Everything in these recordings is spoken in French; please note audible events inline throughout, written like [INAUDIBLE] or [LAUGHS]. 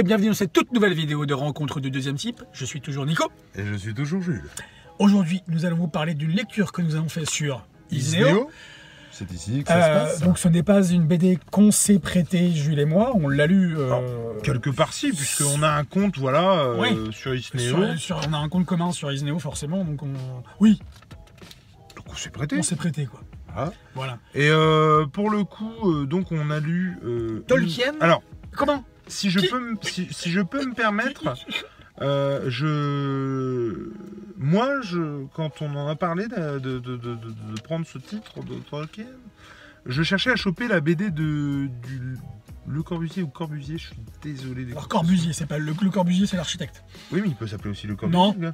et bienvenue dans cette toute nouvelle vidéo de rencontre du deuxième type. Je suis toujours Nico. Et je suis toujours Jules. Aujourd'hui, nous allons vous parler d'une lecture que nous avons fait sur Isneo. Isneo, C'est ici que ça Euh, se passe. donc ce n'est pas une BD qu'on s'est prêté, Jules et moi. On l'a lu. euh, Quelque part si, puisqu'on a un compte voilà, euh, Oui. sur Isneo. sur- sur- on a un compte commun sur Isneo forcément, donc on, oui, Donc on s'est prêté. on s'est prêté quoi. Voilà. Voilà. Et pour le coup, donc on a lu. Tolkien une- Alors, Comment si je, peux, me- si, si je peux me permettre, euh, je. Moi, je, quand on en a parlé de, de- de- de- de- de prendre ce titre de Tolkien, je cherchais à choper la BD de. Du, le Corbusier ou Corbusier, je suis désolé. des Alors Corbusier, c'est pas le, le Corbusier, c'est l'architecte. Oui, mais il peut s'appeler aussi le Corbusier. Non.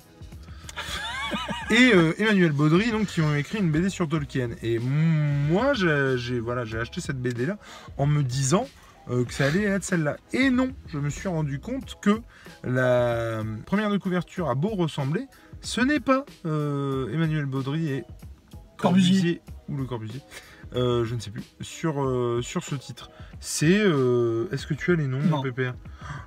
Et euh, Emmanuel Baudry, donc, qui ont écrit une BD sur Tolkien. Et moi, j'ai voilà, j'ai acheté cette BD-là en me disant euh, que ça allait être celle-là. Et non, je me suis rendu compte que la première de couverture a beau ressembler, ce n'est pas euh, Emmanuel Baudry et Corbusier. ou le Corbusier. euh, je ne sais plus, sur, euh, sur ce titre. C'est. euh, Est-ce que tu as les noms, Non. mon pépère?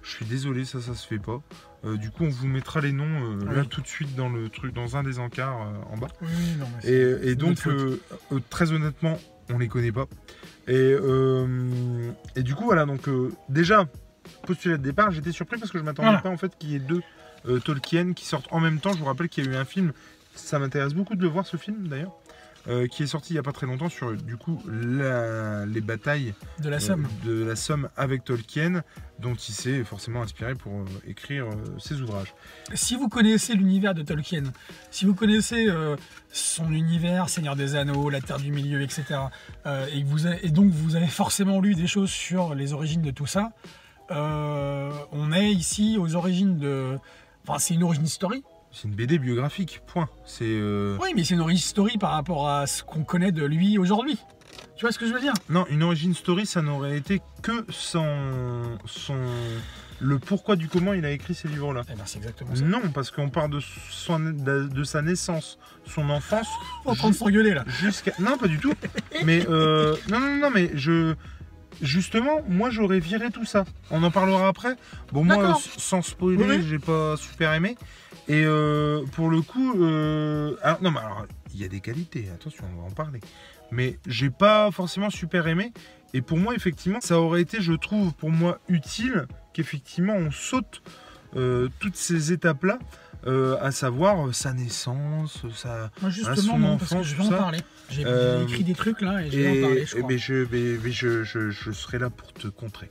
Je suis désolé, ça, ça se fait pas. Euh, du coup, on vous mettra les noms euh, là Oui. tout de suite dans le truc, dans un des encarts euh, en bas. Oui, non, mais c'est- Et, et donc, notre faute. euh, euh, très honnêtement, on les connaît pas. Et, euh, et du coup, voilà, donc euh, déjà, postulat de départ, j'étais surpris parce que je m'attendais Voilà. pas en fait qu'il y ait deux euh, Tolkien qui sortent en même temps. Je vous rappelle qu'il y a eu un film, ça m'intéresse beaucoup de le voir ce film d'ailleurs, euh, qui est sorti il y a pas très longtemps sur du coup la- les batailles de la euh, somme. de la Somme avec Tolkien, dont il s'est forcément inspiré pour euh, écrire ses ouvrages. Si vous connaissez l'univers de Tolkien, si vous connaissez son univers, Seigneur des Anneaux, la Terre du Milieu, etc., et, que vous avez- et donc vous avez forcément lu des choses sur les origines de tout ça, on est ici aux origines de... Enfin, c'est une origin story. C'est une BD biographique, point. C'est euh, Oui, mais c'est une origin story par rapport à ce qu'on connaît de lui aujourd'hui. Tu vois ce que je veux dire? Non, une origin story, ça n'aurait été que son, son, le pourquoi du comment il a écrit ces livres-là. Eh ben, c'est exactement ça. Non, parce qu'on part de, son, de, de sa naissance, son enfance, [LAUGHS] en train de s'engueuler là. jusqu'à... Non, pas du tout. Mais, euh, non, non, non, mais je... Justement, moi j'aurais viré tout ça. On en parlera après. Bon, moi, sans spoiler, oui. j'ai pas super aimé. Et euh, pour le coup, euh, alors, non, mais alors, il y a des qualités, attention, on va en parler. Mais j'ai pas forcément super aimé. Et pour moi, effectivement, ça aurait été, je trouve, pour moi utile qu'effectivement on saute euh, toutes ces étapes-là, euh, à savoir sa naissance, sa, Moi, son justement, non, parce que je vais en ça. parler. J'ai écrit des trucs là et je vais en parler, je crois. mais je, mais- mais je, je- je serai là pour te contrer.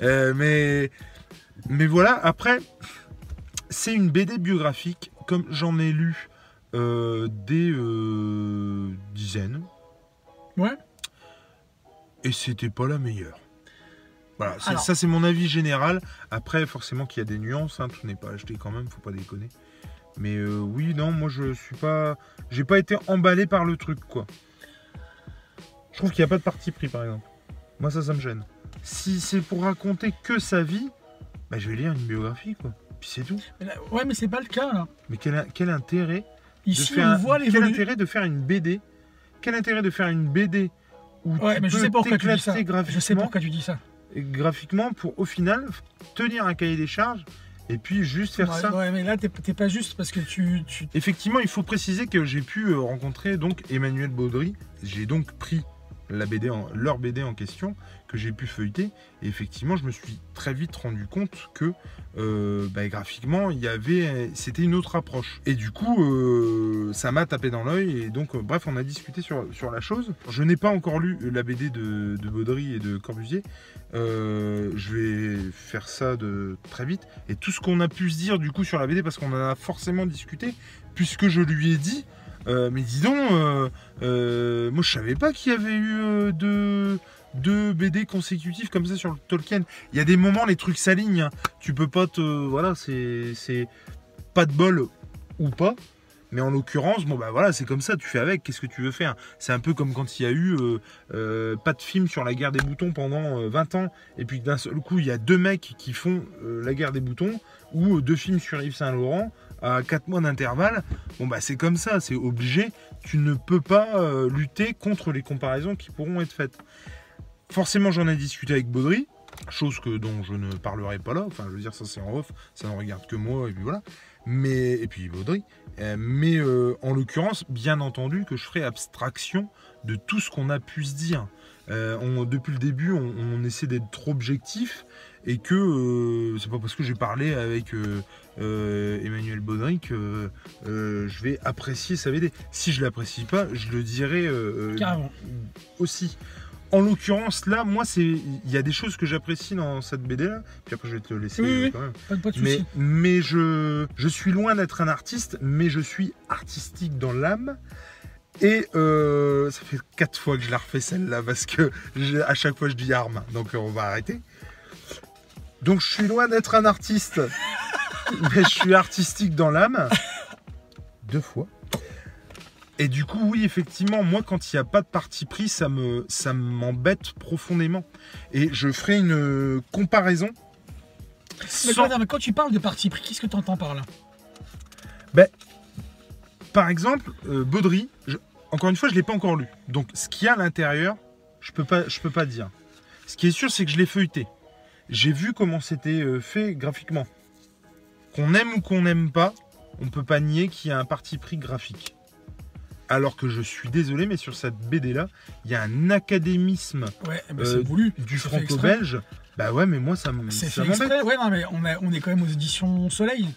Mais, mais voilà, après, c'est une BD biographique, comme j'en ai lu euh, des euh, dizaines, Ouais. et c'était pas la meilleure. Voilà, Alors. ça c'est mon avis général. Après, forcément qu'il y a des nuances, hein, tout n'est pas acheté quand même, faut pas déconner. Mais euh, oui, non, moi je suis pas, j'ai pas été emballé par le truc, quoi. Je trouve qu'il n'y a pas de parti pris, par exemple. Moi, ça, ça me gêne. Si c'est pour raconter que sa vie, bah, je vais lire une biographie, quoi. Puis c'est tout. Mais là- ouais, mais c'est pas le cas là. Mais quel, quel intérêt de Ici, faire, on voit quel intérêt de faire une BD Quel intérêt de faire une BD où Ouais, tu mais je peux sais pourquoi tu dis ça. Je sais pourquoi tu dis ça. graphiquement pour au final tenir un cahier des charges et puis juste faire ouais, ça. ouais, mais là, t'es t'es pas juste parce que tu. tu... Effectivement, il faut préciser que j'ai pu euh, rencontrer donc Emmanuel Baudry. J'ai donc pris la BD en, leur BD en question que j'ai pu feuilleter. Et effectivement, je me suis très vite rendu compte que euh, bah, graphiquement, il y avait, c'était une autre approche. Et du coup, euh, ça m'a tapé dans l'œil. Et donc, euh, bref, on a discuté sur, sur la chose. Je n'ai pas encore lu la BD de, de Baudry et de Corbusier. Je vais faire ça de très vite. Et tout ce qu'on a pu se dire du coup sur la BD, parce qu'on en a forcément discuté, puisque je lui ai dit, euh, mais dis donc, euh, euh, moi je savais pas qu'il y avait eu deux, BD consécutifs comme ça sur le Tolkien. Il y a des moments, les trucs s'alignent. hein. Tu peux pas te. Voilà, c'est pas de bol ou pas. Mais en l'occurrence, bon bah voilà, c'est comme ça, tu fais avec, qu'est-ce que tu veux faire? C'est un peu comme quand il y a eu pas de film sur la guerre des boutons pendant euh, 20 ans, et puis d'un seul coup, il y a deux mecs qui font la guerre des boutons, ou deux films sur Yves Saint-Laurent, à 4 mois d'intervalle. Bon bah c'est comme ça, c'est obligé, tu ne peux pas euh, lutter contre les comparaisons qui pourront être faites. Forcément, j'en ai discuté avec Baudry, chose que dont je ne parlerai pas là. Enfin, je veux dire, ça c'est en off, ça ne regarde que moi et puis voilà. Mais et puis Baudry. Euh, mais euh, en l'occurrence, bien entendu, que je ferai abstraction de tout ce qu'on a pu se dire. On- depuis le début, on, on essaie d'être trop objectif et que euh, c'est pas parce que j'ai parlé avec euh, euh, Emmanuel Baudry que je vais apprécier sa BD. Si je l'apprécie pas, je le dirai Carrément. aussi. En l'occurrence, là, moi, c'est il y a des choses que j'apprécie dans cette BD là. Puis après, je vais te laisser Oui, oui. quand même. Pas, de- pas de Mais, mais je, je suis loin d'être un artiste, mais je suis artistique dans l'âme. Et euh, ça fait quatre fois que je la refais celle-là parce que je- à chaque fois je dis arme, donc on va arrêter. Donc je suis loin d'être un artiste, mais je suis artistique dans l'âme. Deux fois. Et du coup, oui, effectivement, moi, quand il n'y a pas de parti pris, ça me, ça m'embête profondément. Et je ferai une euh, comparaison. Mais sans- attends, mais quand tu parles de parti pris, qu'est-ce que tu entends par là? Par exemple, euh, Baudry, je- encore une fois, je ne l'ai pas encore lu. Donc, ce qu'il y a à l'intérieur, je peux pas, je peux pas dire. Ce qui est sûr, c'est que je l'ai feuilleté. J'ai vu comment c'était euh, fait graphiquement. Qu'on aime ou qu'on n'aime pas, on peut pas nier qu'il y a un parti pris graphique. Alors que je suis désolé, mais sur cette BD-là, il y a un académisme Ouais, bah, Euh, voulu. du franco-belge. Bah ouais, mais moi, ça me C'est fait exprès. Ouais, non, mais on, a- on est quand même aux éditions Soleil.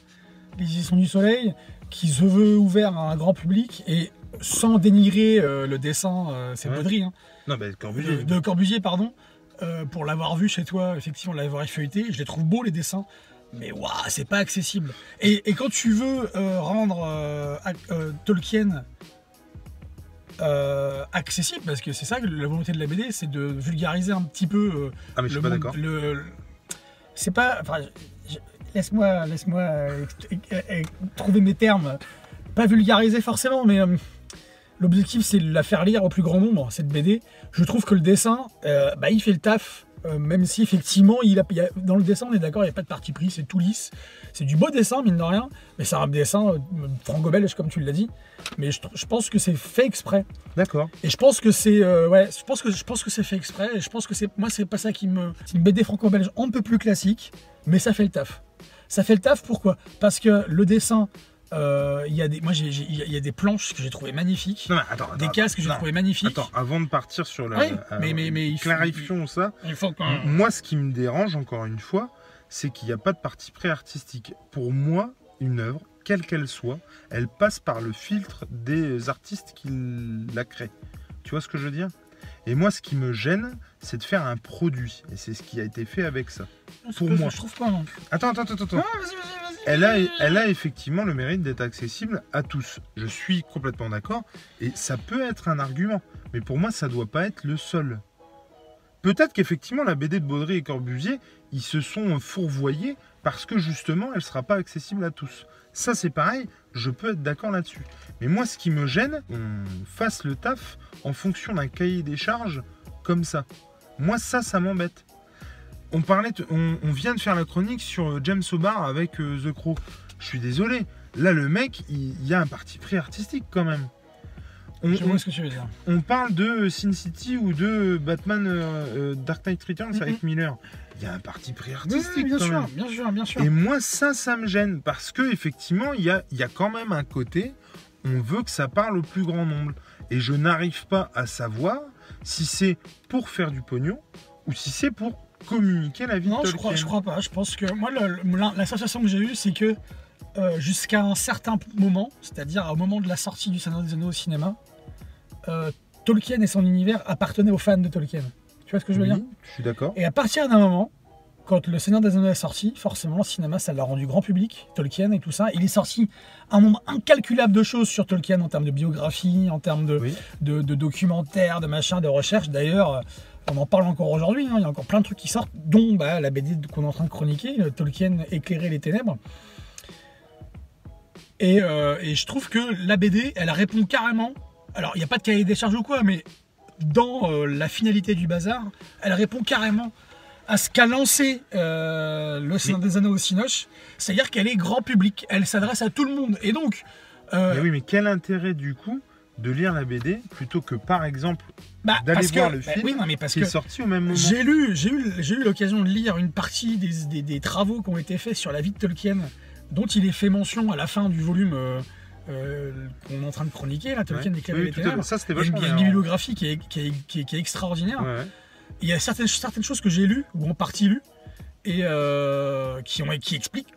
Les éditions du Soleil, qui se veut ouvert à un grand public et sans dénigrer euh, le dessin, euh, c'est Ouais. Baudry, hein, Non, Corbusier. de, de Corbusier, pardon. Euh, pour l'avoir vu chez toi, effectivement, l'avoir effeuilleté, je les trouve beaux les dessins. Mais waouh, c'est pas accessible. Et, et quand tu veux euh, rendre euh, Tolkien accessible, parce que c'est ça que la volonté de la BD, c'est de vulgariser un petit peu Ah, mais je suis pas d'accord. le- C'est pas. Enfin, laisse-moi, laisse-moi trouver mes termes. Pas vulgariser forcément, mais l'objectif c'est de la faire lire au plus grand nombre cette BD. Je trouve que le dessin, euh, bah, il fait le taf. euh, même si effectivement, il a, il y a- dans le dessin, on est d'accord, il n'y a pas de parti pris, c'est tout lisse. C'est du beau dessin, mine de rien, mais c'est un dessin euh, franco-belge, comme tu l'as dit. Mais je pense que c'est fait exprès. D'accord. Et je pense que c'est euh, ouais, je pense que je pense que c'est fait exprès et je pense que c'est moi c'est pas ça qui me c'est une BD franco-belge un peu plus classique, mais ça fait le taf. Ça fait le taf pourquoi? Parce que le dessin euh, il y a des moi il y a- y des planches que j'ai trouvé magnifiques, Non, attends, attends, des cases que j'ai Non. trouvé magnifiques. Attends, avant de partir sur la. Oui, euh, mais- mais- mais il faut- clarifions ça. Il faut qu'on Moi, ce qui me dérange, encore une fois, c'est qu'il n'y a pas de parti pré artistique. Pour moi, une œuvre, quelle qu'elle soit, elle passe par le filtre des artistes qui la créent. Tu vois ce que je veux dire? Et moi, ce qui me gêne, c'est de faire un produit. Et c'est ce qui a été fait avec ça. pour moi. je trouve pas. non. Attends, attends, attends, attends. Ah, vas-y, vas-y, vas-y. Elle a, effectivement le mérite d'être accessible à tous. Je suis complètement d'accord. Et ça peut être un argument. Mais pour moi, ça doit pas être le seul. Peut-être qu'effectivement, la BD de Baudry et Corbusier, ils se sont fourvoyés parce que justement, elle sera pas accessible à tous. Ça, c'est pareil. Je peux être d'accord là-dessus. Mais moi, ce qui me gêne, on fasse le taf en fonction d'un cahier des charges comme ça. Moi, ça, ça m'embête. On, parlait de- on, on vient de faire la chronique sur euh, James O'Barr avec euh, The Crow. Je suis désolé. Là, le mec, il, il y a un parti pris artistique quand même. On, Je on- vois ce que tu veux dire. on parle de Sin City ou de Batman euh, euh, Dark Knight Returns Mhm. avec Miller. Il y a un parti pris Oui, artistique oui, bien quand sûr, même. bien sûr, bien sûr. Et moi, ça, ça me gêne parce que effectivement, il y a, il y a quand même un côté, on veut que ça parle au plus grand nombre. Et je n'arrive pas à savoir si c'est pour faire du pognon ou si c'est pour communiquer la vie Non, de je Tolkien. crois, je crois pas. Je pense que moi, le- le- la, la sensation que j'ai eue, c'est que euh, jusqu'à un certain moment, c'est-à-dire au moment de la sortie du Seigneur des Anneaux au cinéma, euh, Tolkien et son univers appartenaient aux fans de Tolkien. Tu vois ce que je veux Oui, dire? je suis d'accord. Et à partir d'un moment, quand le Seigneur des Anneaux est sorti, forcément, le cinéma, ça l'a rendu grand public, Tolkien et tout ça. Il est sorti un nombre incalculable de choses sur Tolkien en termes de biographie, en termes de, Oui. de, de documentaires, de machins, de recherches. D'ailleurs, on en parle encore aujourd'hui. hein, il y a encore plein de trucs qui sortent, dont bah, la BD qu'on est en train de chroniquer, euh, Tolkien éclairer les ténèbres. Et, euh, et je trouve que la BD, elle répond carrément. Alors, il n'y a pas de cahier des charges ou quoi, mais dans euh, la finalité du bazar, elle répond carrément à ce qu'a lancé euh, le Seigneur des Anneaux au Cinoche. C'est-à-dire qu'elle est grand public, elle s'adresse à tout le monde. Et donc, Mais oui, mais quel intérêt du coup de lire la BD plutôt que par exemple Bah, d'aller que- voir le bah film oui, non, mais parce qui que est sorti au même moment. j'ai lu, j'ai eu, j'ai eu l'occasion de lire une partie des, des- des travaux qui ont été faits sur la vie de Tolkien, dont il est fait mention à la fin du volume euh, euh, qu'on est en train de chroniquer, là, Tolkien Ouais. des Claves Oui, des. Ténèbres. Ça, c'était Il y a une, bien. bibliographie qui est, qui est- qui est- qui est extraordinaire. Ouais, ouais. Il y a certaines, certaines choses que j'ai lues, ou en partie lues, et euh, qui, ont, qui expliquent,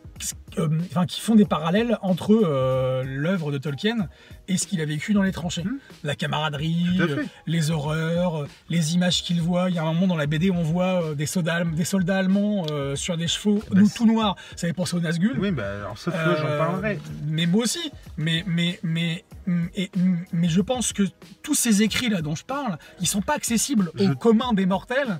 euh, enfin, qui font des parallèles entre euh, l'œuvre de Tolkien et ce qu'il a vécu dans les tranchées. Hmm. La camaraderie, euh, les horreurs, les images qu'il voit. Il y a un moment dans la BD où on voit des, soldats, allem- des soldats allemands euh, sur des chevaux Bah, nous, tout noirs. Ça fait penser au Nazgûl. Oui, bah alors tu vois, j'en parlerai. Mais moi aussi. Mais, mais, mais, et- mais je pense que tous ces écrits là dont je parle, ils sont pas accessibles Je- au commun des mortels.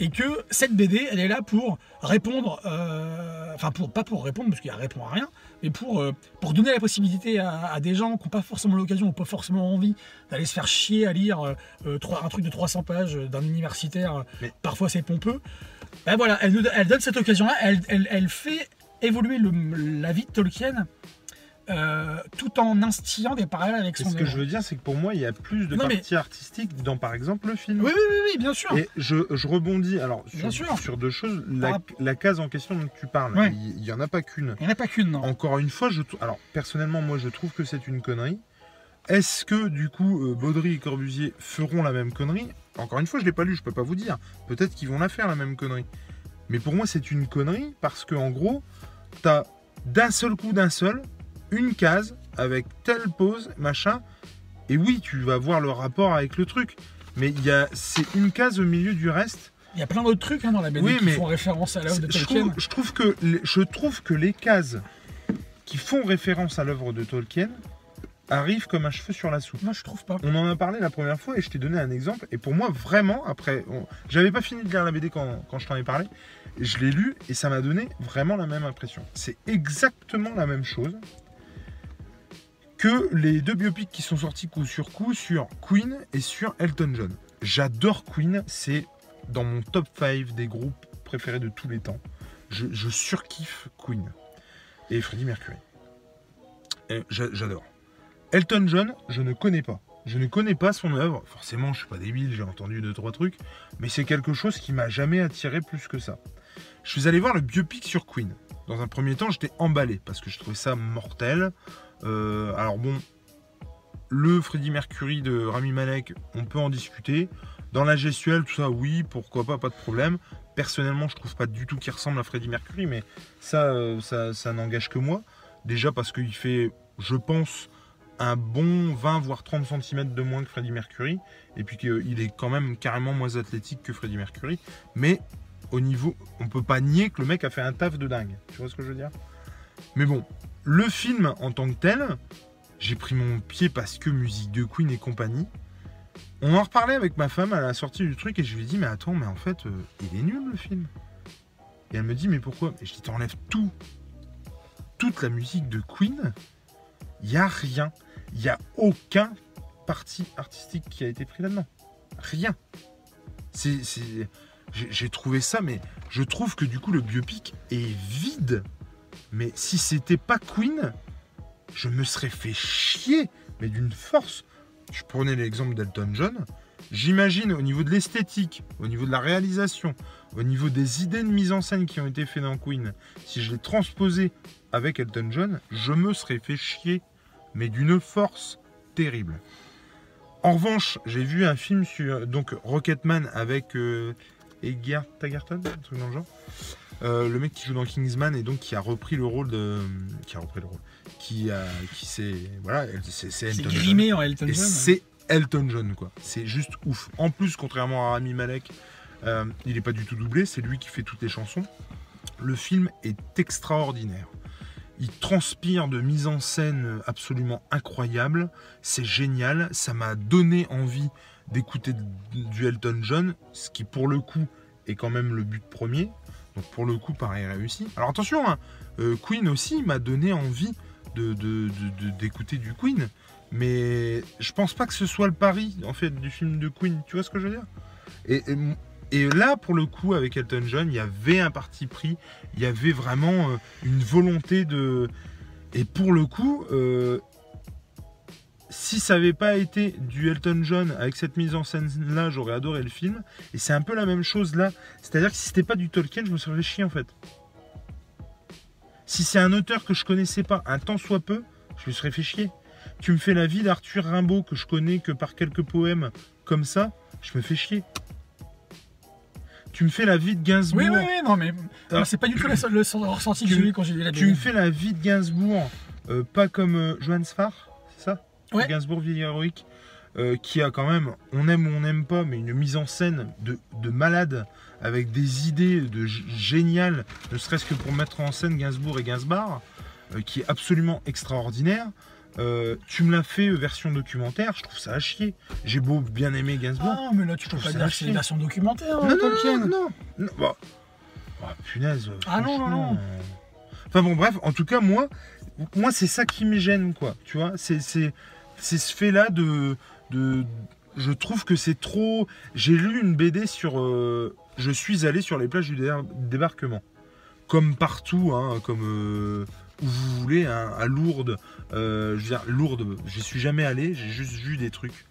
Et que cette BD, elle est là pour répondre, euh, enfin pour pas pour répondre parce qu'elle répond à rien, mais pour euh, pour donner la possibilité à, à des gens qui n'ont pas forcément l'occasion ou pas forcément envie d'aller se faire chier à lire euh, euh, trois- un truc de 300 pages d'un universitaire. Mais- Parfois c'est pompeux. Ben voilà, elle, donne cette occasion-là, elle, elle- elle fait évoluer le- la vie de Tolkien euh, tout en instillant des parallèles avec Et son ce que je veux dire, c'est que pour moi, il y a plus de Non, mais- parties artistiques dans, par exemple, le film. Oui, oui, oui, oui, bien sûr. Et je, je rebondis alors Bien sur, sûr. sur deux choses. La, Par- la case en question dont tu parles, Ouais. il n'y en a pas qu'une. Il n'y en a pas qu'une, non. Encore une fois, je, alors personnellement, moi, je trouve que c'est une connerie. Est-ce que du coup, euh, Baudry et Corbusier feront la même connerie? Encore une fois, je l'ai pas lu, je peux pas vous dire. Peut-être qu'ils vont la faire la même connerie. Mais pour moi, c'est une connerie parce que en gros, t'as d'un seul coup, d'un seul, une case avec telle pose, machin. Et oui, tu vas voir le rapport avec le truc. Mais il y a, c'est une case au milieu du reste. Il y a plein d'autres trucs hein, dans la BD Oui, qui mais font référence à l'œuvre de Je Tolkien. trouve, je trouve que les, je trouve que les cases qui font référence à l'œuvre de Tolkien arrivent comme un cheveu sur la soupe. Moi, je trouve pas. On en a parlé la première fois et je t'ai donné un exemple. Et pour moi, vraiment, après, on- j'avais pas fini de lire la BD quand, quand je t'en ai parlé. Je l'ai lu et ça m'a donné vraiment la même impression. C'est exactement la même chose que les deux biopics qui sont sortis coup sur coup sur Queen et sur Elton John. J'adore Queen, c'est dans mon top 5 des groupes préférés de tous les temps. Je, surkiffe Queen et Freddie Mercury. J'adore. Elton John, je ne connais pas. Je ne connais pas son œuvre. Forcément, je suis pas débile, j'ai entendu deux trois trucs, mais c'est quelque chose qui m'a jamais attiré plus que ça. Je suis allé voir le biopic sur Queen. Dans un premier temps, j'étais emballé parce que je trouvais ça mortel. Euh, alors bon, le Freddie Mercury de Rami Malek, on peut en discuter. Dans la gestuelle, tout ça, oui, pourquoi pas, pas de problème. Personnellement, je trouve pas du tout qu'il ressemble à Freddie Mercury, mais ça, euh, ça, n'engage que moi. Déjà parce qu'il fait, je pense, un bon 20 voire 30 cm de moins que Freddie Mercury, et puis qu'il est quand même carrément moins athlétique que Freddie Mercury. Mais au niveau, on peut pas nier que le mec a fait un taf de dingue. Tu vois ce que je veux dire? Mais bon, le film en tant que tel, j'ai pris mon pied parce que musique de Queen et compagnie. On en reparlait avec ma femme à la sortie du truc et je lui ai dit mais attends mais en fait euh, il est nul le film. Et elle me dit mais pourquoi? Et je dis t'enlèves tout, toute la musique de Queen, il y a rien, il y a aucun parti artistique qui a été pris là-dedans, rien. J'ai trouvé ça mais je trouve que du coup le biopic est vide. Mais si c'était pas Queen, je me serais fait chier, mais d'une force. Je prenais l'exemple d'Elton John. J'imagine au niveau de l'esthétique, au niveau de la réalisation, au niveau des idées de mise en scène qui ont été faites dans Queen, si je les transposais avec Elton John, je me serais fait chier, mais d'une force terrible. En revanche, j'ai vu un film sur donc Rocketman avec euh, Egert Tagerton, un truc dans le genre. Euh, le mec qui joue dans Kingsman et donc qui a repris le rôle de qui a repris le rôle qui a qui s'est voilà c'est Elton John. grimé en Elton John. c'est Elton John, quoi. C'est juste ouf. En plus, contrairement à Rami Malek, euh, il n'est pas du tout doublé, c'est lui qui fait toutes les chansons. Le film est extraordinaire. Il transpire de mise en scène absolument incroyable. C'est génial. Ça m'a donné envie d'écouter du Elton John, ce qui pour le coup est quand même le but premier. Donc pour le coup, pareil réussi. Alors attention, hein, euh, Queen aussi m'a donné envie d'écouter du Queen. Mais je pense pas que ce soit le pari en fait du film de Queen. Tu vois ce que je veux dire? Et là, pour le coup, avec Elton John, il y avait un parti pris. Il y avait vraiment euh, une volonté de. Et pour le coup, euh, si ça n'avait pas été du Elton John avec cette mise en scène là, j'aurais adoré le film. Et c'est un peu la même chose là. C'est-à-dire que si c'était pas du Tolkien, je me serais fait chier en fait. Si c'est un auteur que je connaissais pas, un temps soit peu, je me serais fait chier. Tu me fais la vie d'Arthur Rimbaud que je connais que par quelques poèmes comme ça, je me fais chier. Tu me fais la vie de Gainsbourg. Oui, oui, oui, non, mais Ah. c'est pas du tout le, le ressenti que j'ai eu quand j'ai lu la Tu me fais la vie de Gainsbourg, euh, pas comme euh, Johann Sfar, c'est ça Ouais. Gainsbourg vieil héroïque, euh, qui a quand même, on aime ou on n'aime pas, mais une mise en scène de, de malade, avec des idées de géniales, ne serait-ce que pour mettre en scène Gainsbourg et Gainsbar, euh, qui est absolument extraordinaire. Euh, tu me l'as fait version documentaire, je trouve ça à chier. J'ai beau bien aimer Gainsbourg. Ah, mais là, tu peux trouve pas une version documentaire, non, hein, non, non, non, non, bah, bah, punaise. Ah non, non, non. Enfin bon, bref, en tout cas, moi, moi c'est ça qui me gêne, quoi. Tu vois, c'est c'est ce fait-là de. Je trouve que c'est trop. J'ai lu une BD sur. euh, Je suis allé sur les plages du dé- débarquement. Comme partout, hein, comme euh, où vous voulez, hein, à Lourdes. Euh, je veux dire, Lourdes, j'y suis jamais allé, j'ai juste vu des trucs.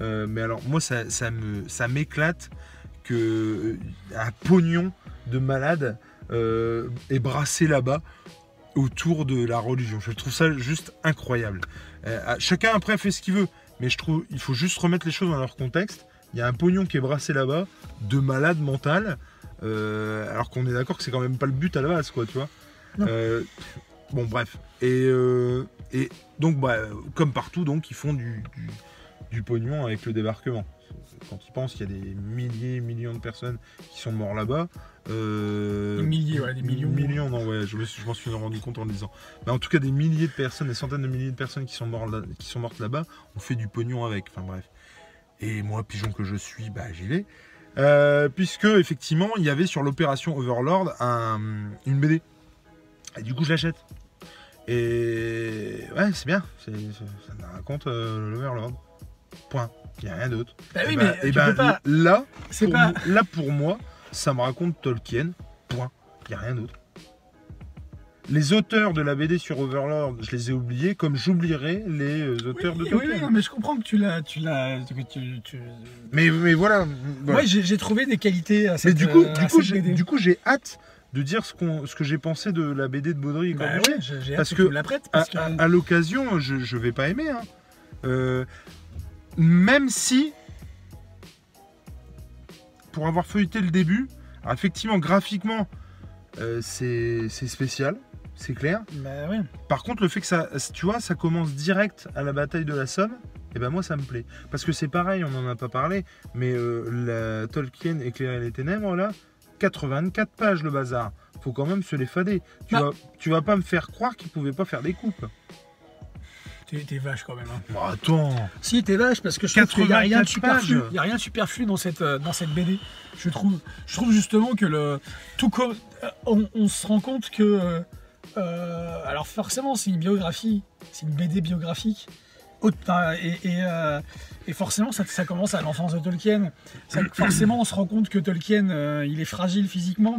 Mais alors, moi, ça, ça m'éclate que un pognon de malade est brassé là-bas autour de la religion. Je trouve ça juste incroyable. Euh, chacun après fait ce qu'il veut, mais je trouve il faut juste remettre les choses dans leur contexte. Il y a un pognon qui est brassé là-bas de malade mental, euh, alors qu'on est d'accord que c'est quand même pas le but à la base, quoi, tu vois. Euh, bon, bref. Et, et donc, bah, comme partout, donc, ils font du, du, du pognon avec le débarquement. Quand ils pensent qu'il y a des milliers, millions de personnes qui sont morts là-bas. Euh, Des milliers, ouais, des millions. Millions, non, ouais, je m'en suis rendu compte en le disant. Mais en tout cas, des milliers de personnes, des centaines de milliers de personnes qui sont, mortes là- qui sont mortes là-bas, on fait du pognon avec. Enfin bref. Et moi, pigeon que je suis, bah j'y vais. Euh, puisque, effectivement, il y avait sur l'opération Overlord un- une BD. Et du coup, je l'achète. Et ouais, c'est bien. C'est- ça me raconte euh, l'Overlord. Point. Il n'y a rien d'autre. Bah oui, Et mais bah- et tu bah, peux pas. là, C'est pour pas. moi- là, pour moi, ça me raconte Tolkien. Point. Il n'y a rien d'autre. Les auteurs de la BD sur Overlord, je les ai oubliés, comme j'oublierai les euh, Oui, auteurs de Tolkien. oui, non, mais je comprends que tu l'as. Tu l'as que tu, tu- mais, mais voilà. voilà. Ouais, j'ai trouvé des qualités à mais cette du coup, euh, du coup, j'ai, BD. du coup, j'ai hâte de dire ce, qu'on, ce que j'ai pensé de la BD de Baudry Bah Corbusier. ouais, j'ai j'ai hâte Parce que, que tu me la prêtes à, parce que. à- à l'occasion, je, je vais pas aimer. hein. Euh, même si, pour avoir feuilleté le début, alors effectivement, graphiquement, euh, c'est, c'est spécial, c'est clair. Bah ouais. Par contre, le fait que ça, tu vois, ça commence direct à la bataille de la Somme, et ben moi ça me plaît. Parce que c'est pareil, on n'en a pas parlé, mais euh, la Tolkien éclairer les ténèbres là, 84 pages le bazar. Faut quand même se les fader. Tu, Bah. vas, tu vas pas me faire croire qu'ils pouvaient pas faire des coupes. T'es vache quand même. hein. Bon, attends. Si, t'es vache parce que je trouve qu'il n'y a rien de 84 superflu. Il y a rien de superflu dans cette, euh, dans cette BD. Je trouve, je trouve justement que le tout comme euh, on, on se rend compte que euh, alors forcément c'est une biographie, c'est une BD biographique. Et, et, euh, et forcément, ça, ça commence à l'enfance de Tolkien. Ça- [CLEARS THROAT] forcément, on se rend compte que Tolkien, euh, il est fragile physiquement.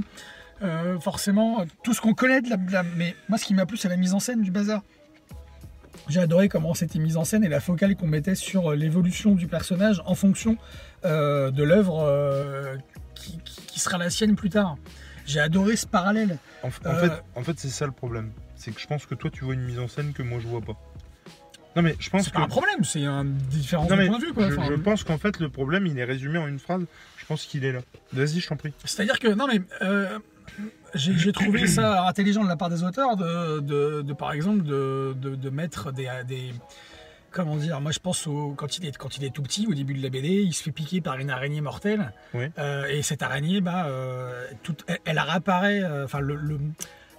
Forcément, tout ce qu'on connaît de la, de la- Mais moi, ce qui m'a plu, c'est la mise en scène du bazar. J'ai adoré comment c'était mis en scène et la focale qu'on mettait sur euh, l'évolution du personnage en fonction euh, de l'œuvre euh, qui, sera la sienne plus tard. J'ai adoré ce parallèle. En, Euh. fait, en fait c'est ça le problème. C'est que je pense que toi, tu vois une mise en scène que moi, je vois pas. Non, mais je pense C'est que. pas un problème, c'est un différent point de vue. Quoi. je, Enfin, je pense qu'en fait, le problème, il est résumé en une phrase. Je pense qu'il est là. Vas-y, je t'en prie. C'est-à-dire que, non mais, j'ai trouvé ça intelligent de la part des auteurs de, de- de, par exemple, de, mettre des, des- Comment dire Moi, je pense au, quand, il est, quand il est tout petit, au début de la BD, il se fait piquer par une araignée mortelle. Oui. Euh, et cette araignée, bah, euh, toute- elle, elle réapparaît, euh, enfin, le- le-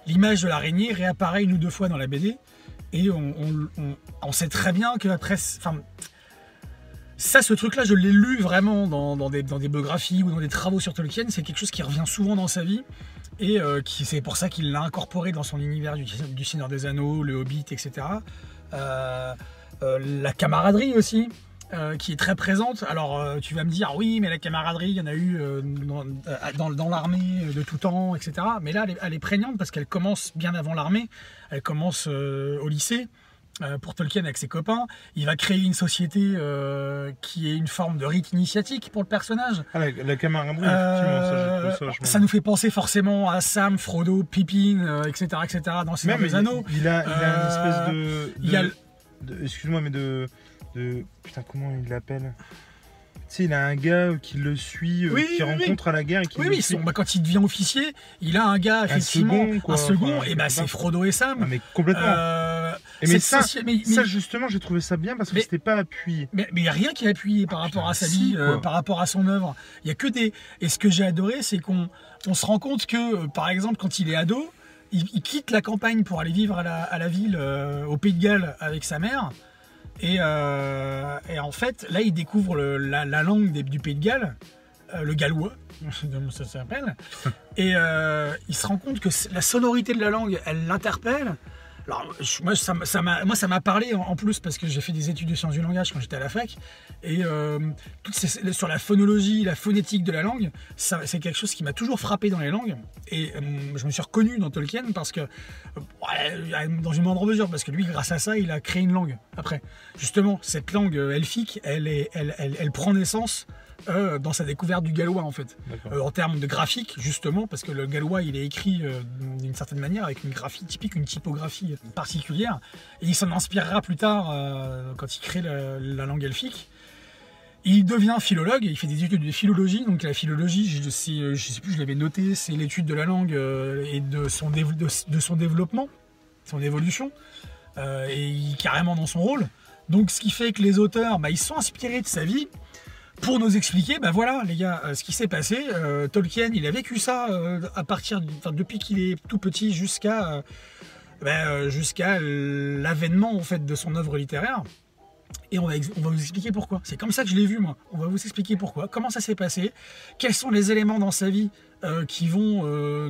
l'image de l'araignée réapparaît une ou deux fois dans la BD. Et on, on- on- on sait très bien que après. Enfin, ça, ce truc-là, je l'ai lu vraiment dans, dans des, dans des biographies ou dans des travaux sur Tolkien. C'est quelque chose qui revient souvent dans sa vie. Et euh, c'est pour ça qu'il l'a incorporé dans son univers du, Seigneur des Anneaux, le Hobbit, etc. Euh, euh, la camaraderie aussi, qui est très présente. Alors, tu vas me dire, oui, mais la camaraderie, il y en a eu dans, l'armée de tout temps, etc. Mais là, elle est, prégnante parce qu'elle commence bien avant l'armée. Elle commence au lycée. Euh, pour Tolkien avec ses copains. Il va créer une société euh, qui est une forme de rite initiatique pour le personnage. Ah, la, j'ai Euh, ça nous fait penser forcément à Sam, Frodo, Pippin, euh, etc., etc. dans Seigneur Même, des Anneaux. il a, il a une espèce de. Excuse-moi, mais de, de. Putain, comment il l'appelle? Tu sais, il a un gars qui le suit, Oui, qui oui, oui. rencontre à la guerre et qui Oui, oui, son- bah, quand il devient officier, il a un gars, effectivement, second, quoi, un second, enfin, et bah, c'est. Frodo et Sam. Ah, mais complètement. Euh, Et mais ça, soci- mais- mais- ça, justement, j'ai trouvé ça bien parce que c'était pas appuyé. Mais il n'y a rien qui est appuyé par rapport putain, à sa si, vie, euh, par rapport à son œuvre. Il y a que des. Et ce que j'ai adoré, c'est qu'on on se rend compte que, euh, par exemple, quand il est ado, il, il quitte la campagne pour aller vivre à la, à la ville, euh, au Pays de Galles, avec sa mère. Et, et en fait, là, il découvre le- la, la langue des- du Pays de Galles, le gallois, comme ça s'appelle. [LAUGHS] Et il se rend compte que la sonorité de la langue, elle l'interpelle. Alors, moi, ça m'a- moi, ça m'a parlé en, plus parce que j'ai fait des études de sciences du langage quand j'étais à la fac. Et euh, sur la phonologie, la phonétique de la langue, c'est quelque chose qui m'a toujours frappé dans les langues. Et euh, je me suis reconnu dans Tolkien parce que, euh, dans une moindre mesure, parce que lui, grâce à ça, il a créé une langue. Après, justement, cette langue elfique, elle, est, elle, elle prend naissance euh, dans sa découverte du gallois, en fait. Euh, en termes de graphique, justement, parce que le gallois, il est écrit euh, d'une certaine manière, avec une graphie typique, une typographie particulière, et il s'en inspirera plus tard quand il crée la, la langue elfique. Il devient philologue, il fait des études de philologie, donc la philologie, je sais, je sais plus, je l'avais noté, c'est l'étude de la langue et de son, dév- de, de son développement, son évolution, et il est carrément dans son rôle. Donc ce qui fait que les auteurs, bah, ils sont inspirés de sa vie, pour nous expliquer, ben voilà les gars, euh, ce qui s'est passé. euh, Tolkien, il a vécu ça euh, à partir, enfin, depuis qu'il est tout petit jusqu'à ben, jusqu'à l'avènement en fait de son œuvre littéraire. Et on va, on va vous expliquer pourquoi. C'est comme ça que je l'ai vu moi. On va vous expliquer pourquoi, comment ça s'est passé, quels sont les éléments dans sa vie euh, qui vont euh,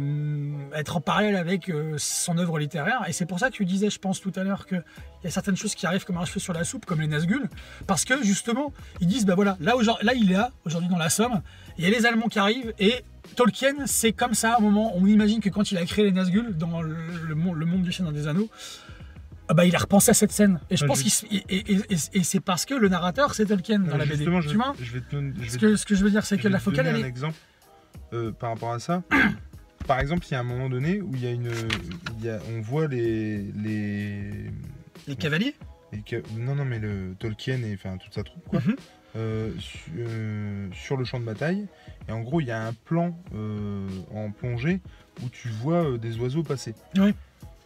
être en parallèle avec euh, son œuvre littéraire. Et c'est pour ça que tu disais, je pense tout à l'heure, qu'il y a certaines choses qui arrivent comme un cheveu sur la soupe, comme les Nazgûl, parce que justement, ils disent, bah voilà, là, là il est là, aujourd'hui dans la Somme, il y a les Allemands qui arrivent, et Tolkien, c'est comme ça, à un moment, on imagine que quand il a créé les Nazgûl dans le, le monde, le monde du Seigneur des Anneaux, ah bah, il a repensé à cette scène. Et je pense je- qu'il se- et, et- et- et c'est parce que le narrateur, c'est Tolkien dans la BD. je, Tu vois? je vais te ce que, ce que je veux dire, c'est que la focale, elle un est. exemple euh, par rapport à ça. [CLEARS THROAT] Par exemple, il y a un moment donné où il y a une, il y a- on voit les, les, Les cavaliers les non non mais le Tolkien et enfin toute sa troupe quoi, Mhm. euh, su- euh, sur le champ de bataille. Et en gros, il y a un plan euh, en plongée où tu vois des oiseaux passer. Oui.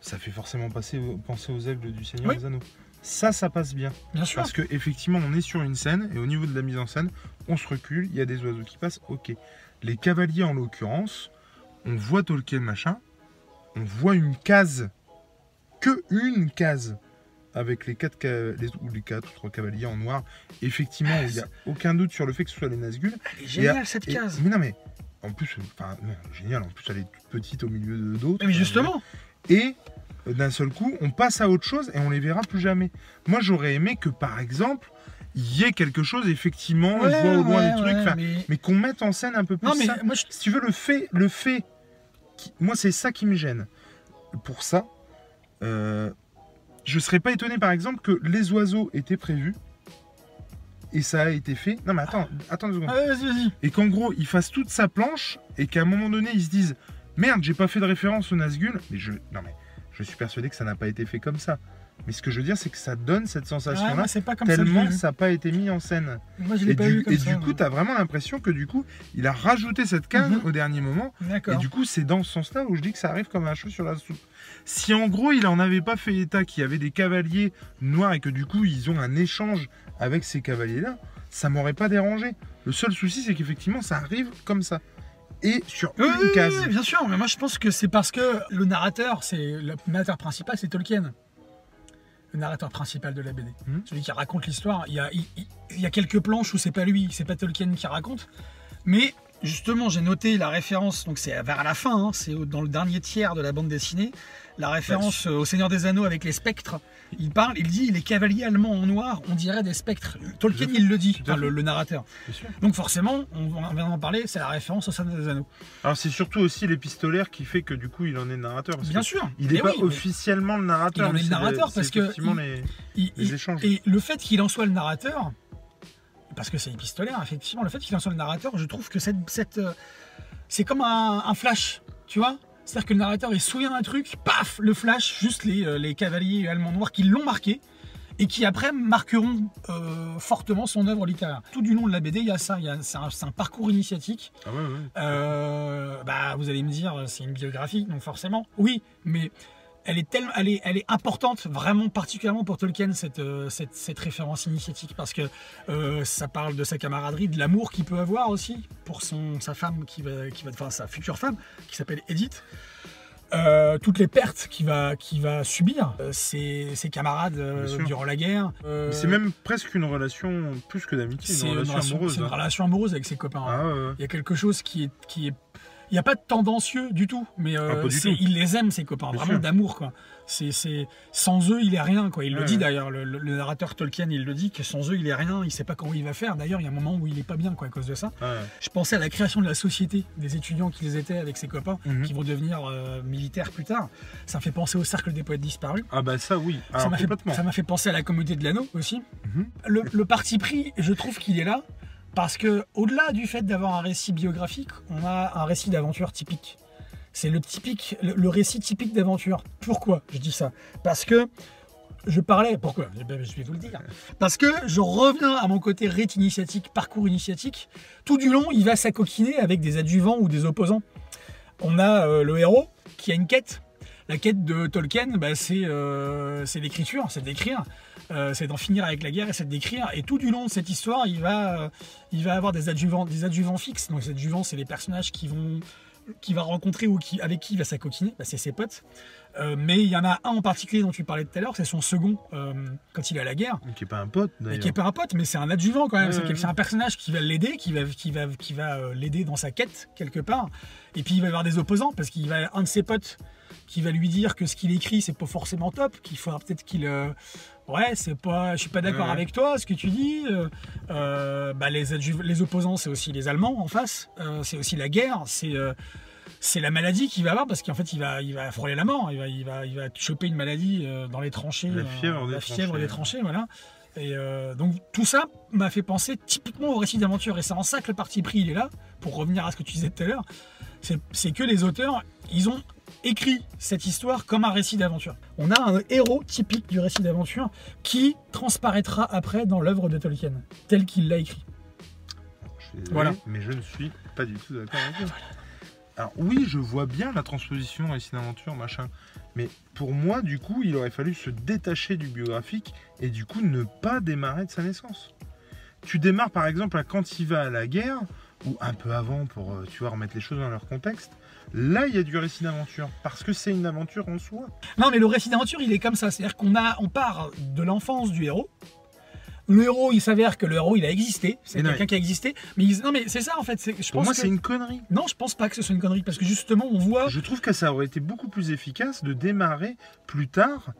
Ça fait forcément passer, penser aux aigles du Seigneur Oui. des Anneaux. Ça, ça passe bien. Bien sûr. Parce que effectivement, on est sur une scène et au niveau de la mise en scène, on se recule, il y a des oiseaux qui passent, ok. Les cavaliers en l'occurrence, on voit Tolkien machin, on voit une case, que une case, avec les quatre, les, ou les quatre ou trois cavaliers en noir. Effectivement, il n'y a aucun doute sur le fait que ce soit les Nazgûl. Elle est géniale cette Et- case. mais non mais, en plus, enfin, génial, en plus elle est toute petite au milieu de- d'autres. Mais justement, Et euh, d'un seul coup, on passe à autre chose et on les verra plus jamais. Moi, j'aurais aimé que, par exemple, il y ait quelque chose, effectivement, vois au loin Ouais, des trucs, ouais, mais... mais qu'on mette en scène un peu plus Non, mais ça. moi, je... Si tu veux, le fait, le fait, qui- moi, c'est ça qui me gêne. Pour ça, euh, je serais pas étonné, par exemple, que les oiseaux étaient prévus et ça a été fait. Non, mais attends, attends deux secondes. Ah. Et qu'en gros, ils fassent toute sa planche et qu'à un moment donné, ils se disent Merde, j'ai pas fait de référence au Nazgûl. Mais je. Non, mais je suis persuadé que ça n'a pas été fait comme ça. Mais ce que je veux dire, c'est que ça donne cette sensation-là, tellement ça n'a pas été mis en scène. Moi, je l'ai pas du, vu comme et ça. du coup, tu as vraiment l'impression que du coup, il a rajouté cette case Mhm. au dernier moment. Et du coup, c'est dans ce sens-là où je dis que ça arrive comme un cheveu sur la soupe. Si en gros, il en avait pas fait état qu'il y avait des cavaliers noirs et que du coup, ils ont un échange avec ces cavaliers-là, ça m'aurait pas dérangé. Le seul souci, c'est qu'effectivement, ça arrive comme ça. Et sur Oui, une oui, case. oui, bien sûr, mais moi je pense que c'est parce que le narrateur, c'est le narrateur principal, c'est Tolkien. Le narrateur principal de la BD. Mhm. Celui qui raconte l'histoire. Il y a, il, il- il y a quelques planches où c'est pas lui, c'est pas Tolkien qui raconte. Mais justement, j'ai noté la référence, donc c'est vers la fin, hein, c'est dans le dernier tiers de la bande dessinée, la référence euh, au Seigneur des Anneaux avec les spectres. Il parle, il dit les cavaliers allemands en noir, on dirait des spectres. Tolkien, il le dit, enfin, le, le narrateur. Donc forcément, on, on vient d'en parler, c'est la référence au Seigneur des Anneaux. Alors c'est surtout aussi l'épistolaire qui fait que du coup il en est narrateur. parce Bien que sûr. Il n'est pas oui, officiellement le narrateur. Il en est le narrateur parce que effectivement il- les, il- les il- échanges. Et le fait qu'il en soit le narrateur, parce que c'est épistolaire, effectivement, le fait qu'il en soit le narrateur, je trouve que cette, cette, euh, c'est comme un, un flash, tu vois C'est-à-dire que le narrateur, il se souvient d'un truc, paf, le flash, juste les, euh, les cavaliers allemands noirs qui l'ont marqué et qui après marqueront euh, fortement son œuvre littéraire. Tout du long de la BD, il y a ça, c'est un, parcours initiatique. Ah ouais, ouais. Euh, bah, vous allez me dire, c'est une biographie, donc forcément, oui, mais elle est tellement, elle est, elle est importante, vraiment particulièrement pour Tolkien cette, euh, cette, cette référence initiatique, parce que euh, ça parle de sa camaraderie, de l'amour qu'il peut avoir aussi pour son, sa femme qui va, qui va, enfin sa future femme, qui s'appelle Edith. Euh, toutes les pertes qu'il va, va subir, euh, ses, ses camarades euh, durant la guerre. C'est même presque une relation plus que d'amitié, c'est une relation amoureuse. c'est une hein. relation amoureuse avec ses copains. Ah. Il y a quelque chose qui est, qui est, il n'y a pas de tendancieux du tout, mais euh, Ah, du tout. il les aime ses copains, vraiment d'amour quoi. C'est, c'est, sans eux il est rien quoi. Il le dit ouais. d'ailleurs, le, narrateur Tolkien il le dit que sans eux il est rien, il sait pas comment il va faire. D'ailleurs il y a un moment où il est pas bien quoi à cause de ça. Ah ouais. Je pensais à la création de la société des étudiants qu'ils étaient avec ses copains, Mhm. qui vont devenir euh, militaires plus tard. Ça me fait penser au cercle des poètes disparus. Ah bah ça oui, Ça Alors, ça m'a fait penser à la communauté de l'anneau aussi. Mhm. Le, le parti pris, je trouve qu'il est là parce que au-delà du fait d'avoir un récit biographique, on a un récit d'aventure typique. C'est le récit typique d'aventure. Pourquoi je dis ça? Parce que je parlais. Pourquoi? Eh ben, Je vais vous le dire. Parce que je reviens à mon côté rite initiatique, parcours initiatique. Tout du long, il va s'acoquiner avec des adjuvants ou des opposants. On a euh, le héros qui a une quête. La quête de Tolkien, bah, c'est euh, c'est l'écriture, c'est d'écrire. Euh, c'est d'en finir avec la guerre et c'est d'écrire. Et tout du long de cette histoire, il va, euh, il va avoir des adjuvants, des adjuvants fixes. Donc, ces adjuvants, c'est les personnages qui vont qu'il va rencontrer ou qui, avec qui il va s'acoquiner, bah, c'est ses potes. Euh, mais il y en a un en particulier dont tu parlais tout à l'heure, c'est son second euh, quand il est à la guerre. Qui est pas un pote d'ailleurs. qui est pas un pote, mais c'est un adjuvant quand même. C'est ouais, quel- c'est un personnage qui va l'aider, qui va, qui va, qui va euh, l'aider dans sa quête quelque part. Et puis il va y avoir des opposants parce qu'il va un de ses potes qui va lui dire que ce qu'il écrit c'est pas forcément top, qu'il faudra peut-être qu'il euh, ouais c'est pas, je suis pas d'accord Ouais. avec toi, ce que tu dis. Euh, euh, bah, les, opposants c'est aussi les Allemands en face, c'est aussi la guerre, c'est c'est la maladie qu'il va avoir parce qu'en fait il va, il va frôler la mort, il va, il va, il va choper une maladie dans les tranchées, La fièvre des la fièvre tranchées. des tranchées, voilà. Et euh, donc tout ça m'a fait penser typiquement au récit d'aventure et c'est en ça que le parti pris il est là, pour revenir à ce que tu disais tout à l'heure, c'est que les auteurs, ils ont écrit cette histoire comme un récit d'aventure. On a un héros typique du récit d'aventure qui transparaîtra après dans l'œuvre de Tolkien, tel qu'il l'a écrit. Je suis désolé, Voilà. Mais je ne suis pas du tout d'accord avec vous. Alors oui, je vois bien la transposition récit d'aventure, machin. Mais pour moi, du coup, il aurait fallu se détacher du biographique et du coup ne pas démarrer de sa naissance. Tu démarres par exemple à quand il va à la guerre, ou un peu avant pour, euh, tu vois, remettre les choses dans leur contexte. Là, il y a du récit d'aventure, parce que c'est une aventure en soi. Non, mais le récit d'aventure, il est comme ça. C'est-à-dire qu'on a, on part de l'enfance du héros. Le héros, il s'avère que le héros, il a existé. C'est quelqu'un qui a existé. Mais il- non, mais c'est ça en fait. Je Pour pense moi, que- c'est une connerie. Non, je pense pas que ce soit une connerie parce que justement, on voit. Je trouve que ça aurait été beaucoup plus efficace de démarrer plus tard.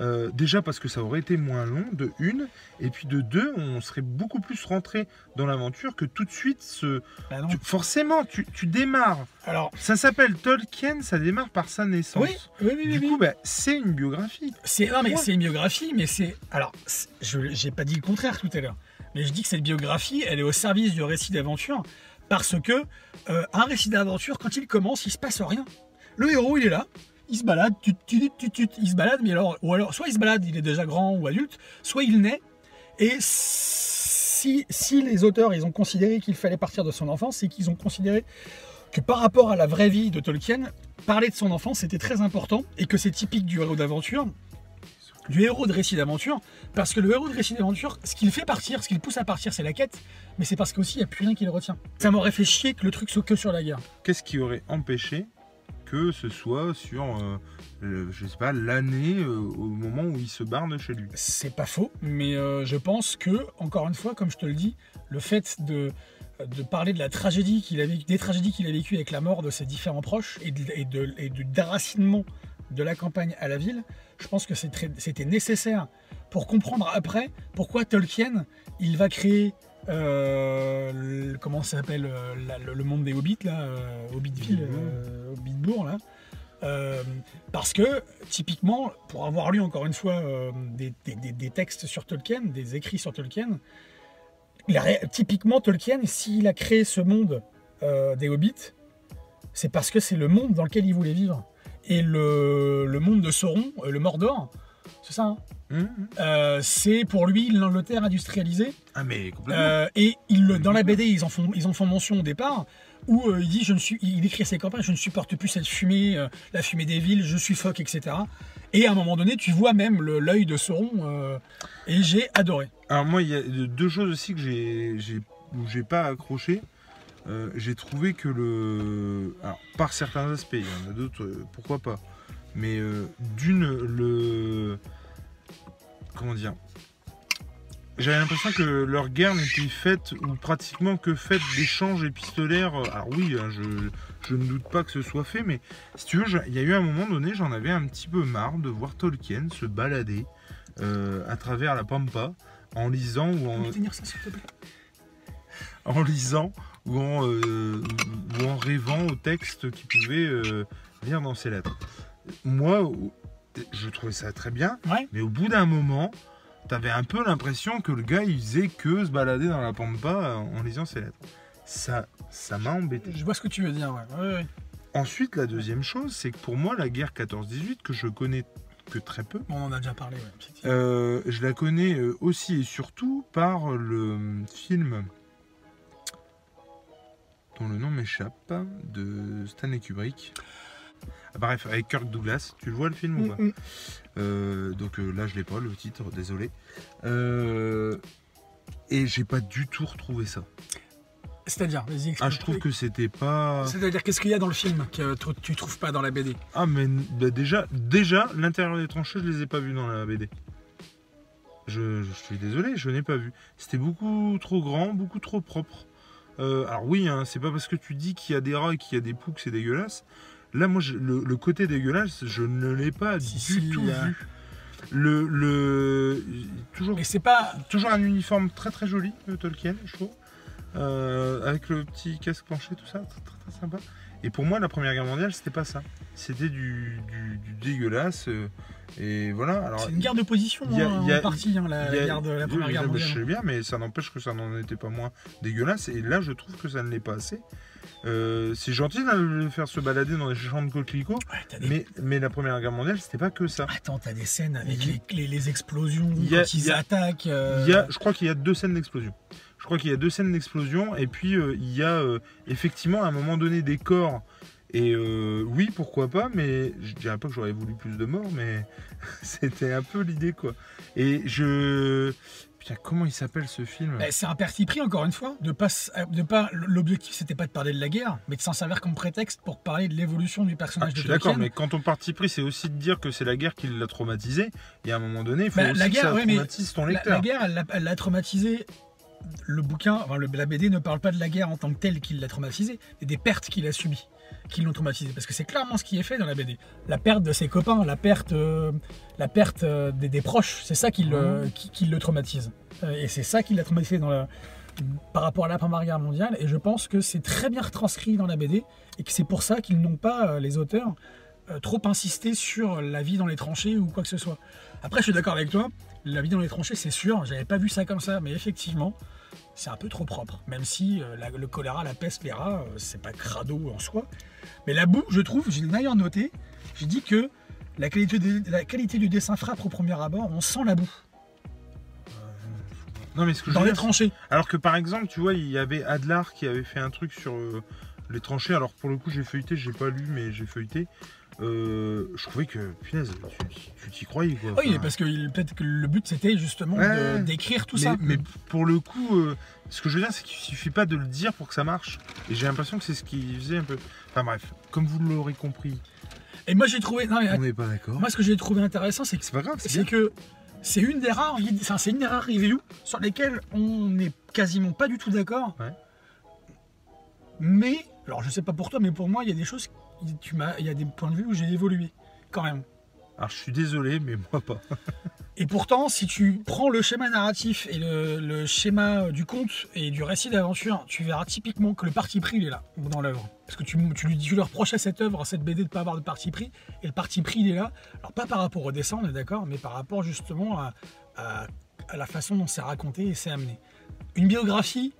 Euh, déjà parce que ça aurait été moins long, de une, et puis de deux, on serait beaucoup plus rentré dans l'aventure que tout de suite ce. Bah tu- forcément, tu, tu démarres. Alors, Ça s'appelle Tolkien, ça démarre par sa naissance. oui, oui, oui, oui, Du oui. coup, bah, c'est une biographie. C'est non mais Ouais. c'est une biographie, mais c'est alors je j'ai pas dit le contraire tout à l'heure, mais je dis que cette biographie, elle est au service du récit d'aventure parce que euh, un récit d'aventure quand il commence, il se passe rien. Le héros, il est là, il se balade, il se balade, mais alors ou alors soit il se balade, il est déjà grand ou adulte, soit il naît et si si les auteurs ils ont considéré qu'il fallait partir de son enfance, c'est qu'ils ont considéré que par rapport à la vraie vie de Tolkien, parler de son enfance c'était très important et que c'est typique du héros d'aventure du héros de récit d'aventure, parce que le héros de récit d'aventure, ce qui le fait partir, ce qui le pousse à partir, c'est la quête, mais c'est parce qu'aussi il n'y a plus rien qui le retient. Ça m'aurait fait chier que le truc soit que sur la guerre. Qu'est-ce qui aurait empêché que ce soit sur, euh, le- je pas, l'année euh, au moment où il se barre de chez lui. C'est pas faux, mais euh, je pense que, encore une fois, comme je te le dis, le fait de parler de la tragédie qu'il a vécu, des tragédies qu'il a vécues avec la mort de ses différents proches et, de, du déracinement de la campagne à la ville, je pense que c'était nécessaire pour comprendre après pourquoi Tolkien il va créer euh, comment ça s'appelle euh, le, le monde des hobbits là, euh, Hobbitville, Hobbitbourg là. Euh, parce que typiquement, pour avoir lu encore une fois euh, des, des- des- des textes sur Tolkien, des écrits sur Tolkien, typiquement Tolkien, s'il a créé ce monde euh, des hobbits, c'est parce que c'est le monde dans lequel il voulait vivre. Et le, le monde de Sauron, le Mordor, c'est ça, hein Hum, Euh, c'est pour lui l'Angleterre industrialisée. Ah, mais complètement. Euh, et il, dans la BD, ils en font, ils en font mention au départ, où euh, il dit, je ne suis, il écrit à ses campagnes, je ne supporte plus cette fumée, la fumée des villes, je suffoque, etc. Et à un moment donné, tu vois même l'œil de Sauron, et j'ai adoré. Alors moi, il y a deux choses aussi que j'ai, pas accroché. J'ai trouvé que le, alors par certains aspects, il y en a d'autres, pourquoi pas. Mais d'une, le, comment dire, j'avais l'impression que leur guerre n'était faite ou pratiquement que faite d'échanges épistolaires. Alors oui, hein, je, je ne doute pas que ce soit fait, mais si tu veux, il y a eu un moment donné, j'en avais un petit peu marre de voir Tolkien se balader euh, à travers la pampa en lisant ou en, tenir ça, s'il te plaît [LAUGHS] en lisant ou en, euh, ou en rêvant au texte qu'il pouvait euh, lire dans ses lettres. Moi, je trouvais ça très bien, Ouais. mais au bout d'un moment, t'avais un peu l'impression que le gars, il faisait que se balader dans la pampa euh, en lisant ses lettres. Ça, ça m'a embêté. Je vois ce que tu veux dire, ouais. Ouais, ouais. Ensuite, la deuxième chose, c'est que pour moi, la guerre 14-18, que je connais que très peu, on en a déjà parlé, ouais. euh, je la connais euh, aussi et surtout par le euh, film dont le nom m'échappe, de Stanley Kubrick. Ah, Bref, avec Kirk Douglas, tu le vois le film ou pas Mm, mm. Euh, Donc euh, là, je l'ai pas, le titre, désolé. Euh, et j'ai pas du tout retrouvé ça. C'est-à-dire, vas-y, Ah, je trouve que c'était pas. C'est-à-dire, qu'est-ce qu'il y a dans le film que tu, tu trouves pas dans la BD Ah, mais bah, déjà, déjà l'intérieur des tranchées, je les ai pas vus dans la BD. Je, je suis désolé, je n'ai pas vu. C'était beaucoup trop grand, beaucoup trop propre. Euh, alors oui, hein, c'est pas parce que tu dis qu'il y a des rats et qu'il y a des poux que c'est dégueulasse. Là, moi, je- le, le côté dégueulasse, je ne l'ai pas Si, du si, tout vu. Le, le toujours, Mais c'est pas. toujours un uniforme très très joli, de Tolkien, je trouve. Euh, avec le petit casque plancher, tout ça, très, très, très sympa. Et pour moi, la Première Guerre mondiale, c'était pas ça. C'était du, du- du dégueulasse. euh, et voilà. Alors, C'est une guerre de position, y a- hein, y a- en partie, hein, la, il y a- guerre de la Première oui, Guerre oui, Je mondiale. sais bien, mais ça n'empêche que ça n'en était pas moins dégueulasse. Et là, je trouve que ça ne l'est pas assez. Euh, c'est gentil de le faire se balader dans les champs de coquelicots, Ouais, t'as des- mais, mais la Première Guerre mondiale, c'était pas que ça. Attends, t'as des scènes avec les, les- les explosions, y a- quand ils il y a- attaquent. euh, y a, je crois qu'il y a deux scènes d'explosion. Je crois qu'il y a deux scènes d'explosion et puis euh, il y a effectivement à un moment donné des corps. Et euh, oui, pourquoi pas, mais je dirais pas que j'aurais voulu plus de morts, mais [LAUGHS] c'était un peu l'idée quoi. Et je. Putain, comment il s'appelle ce film? Bah, c'est un parti pris, encore une fois, de pas, de pas. L'objectif, c'était pas de parler de la guerre, mais de s'en servir comme prétexte pour parler de l'évolution du Ah, personnage Je de suis d'accord, mais quand on parti pris, c'est aussi de dire que c'est la guerre qui l'a traumatisé. Et à un moment donné, il faut Bah, aussi la que guerre, oui, mais ton La, lecteur. la guerre, elle l'a- elle l'a traumatisé. Le bouquin, enfin, le- la BD ne parle pas de la guerre en tant que telle qui l'a traumatisé, mais des pertes qu'il a subies qui l'ont traumatisé. Parce que c'est clairement ce qui est fait dans la BD. La perte de ses copains, la perte, euh, la perte euh, des, des proches, c'est ça qui le, qui, qui le traumatise. Euh, et c'est ça qui l'a traumatisé dans la- par rapport à la Première Guerre mondiale. Et je pense que c'est très bien retranscrit dans la BD et que c'est pour ça qu'ils n'ont pas, les auteurs, trop insisté sur la vie dans les tranchées ou quoi que ce soit. Après, je suis d'accord avec toi. La vie dans les tranchées, c'est sûr. J'avais pas vu ça comme ça, mais effectivement, c'est un peu trop propre. Même si euh, la- le choléra, la peste, les rats, euh, c'est pas crado en soi. Mais la boue, je trouve, j'ai d'ailleurs noté, j'ai dit que la qualité, de- la qualité du dessin frappe au premier abord, on sent la boue Non, mais ce que dans les dire, tranchées. Alors que par exemple, tu vois, il y avait Adlar qui avait fait un truc sur euh, les tranchées. Alors pour le coup, j'ai feuilleté, j'ai pas lu, mais j'ai feuilleté. Euh, je trouvais que, punaise, tu- t'y croyais quoi. Oui, Enfin, parce que peut-être que le but c'était justement Ouais. d'écrire tout mais, ça. mais pour le coup, euh, ce que je veux dire, c'est qu'il suffit pas de le dire pour que ça marche. Et j'ai l'impression que c'est ce qu'il faisait un peu. Enfin bref, comme vous l'aurez compris, Et moi j'ai trouvé. Non, mais, on n'est pas d'accord. moi ce que j'ai trouvé intéressant, c'est que C'est pas grave, c'est c'est bien. que c'est une des rares enfin, c'est une des rares reviews sur lesquelles on n'est quasiment pas du tout d'accord. Ouais. Mais, alors je sais pas pour toi, mais pour moi, il y a des choses, tu m'as, il y a des points de vue où j'ai évolué, quand même. Alors je suis désolé, mais moi pas. Et pourtant, si tu prends le schéma narratif et le, schéma du conte et du récit d'aventure, tu verras typiquement que le parti pris il est là dans l'œuvre. Parce que tu, tu, lui, tu lui reproches à cette œuvre, à cette BD de ne pas avoir de parti pris, et le parti pris il est là. Alors pas par rapport au dessin, on est d'accord, mais par rapport justement à, à la façon dont c'est raconté et c'est amené. Une biographie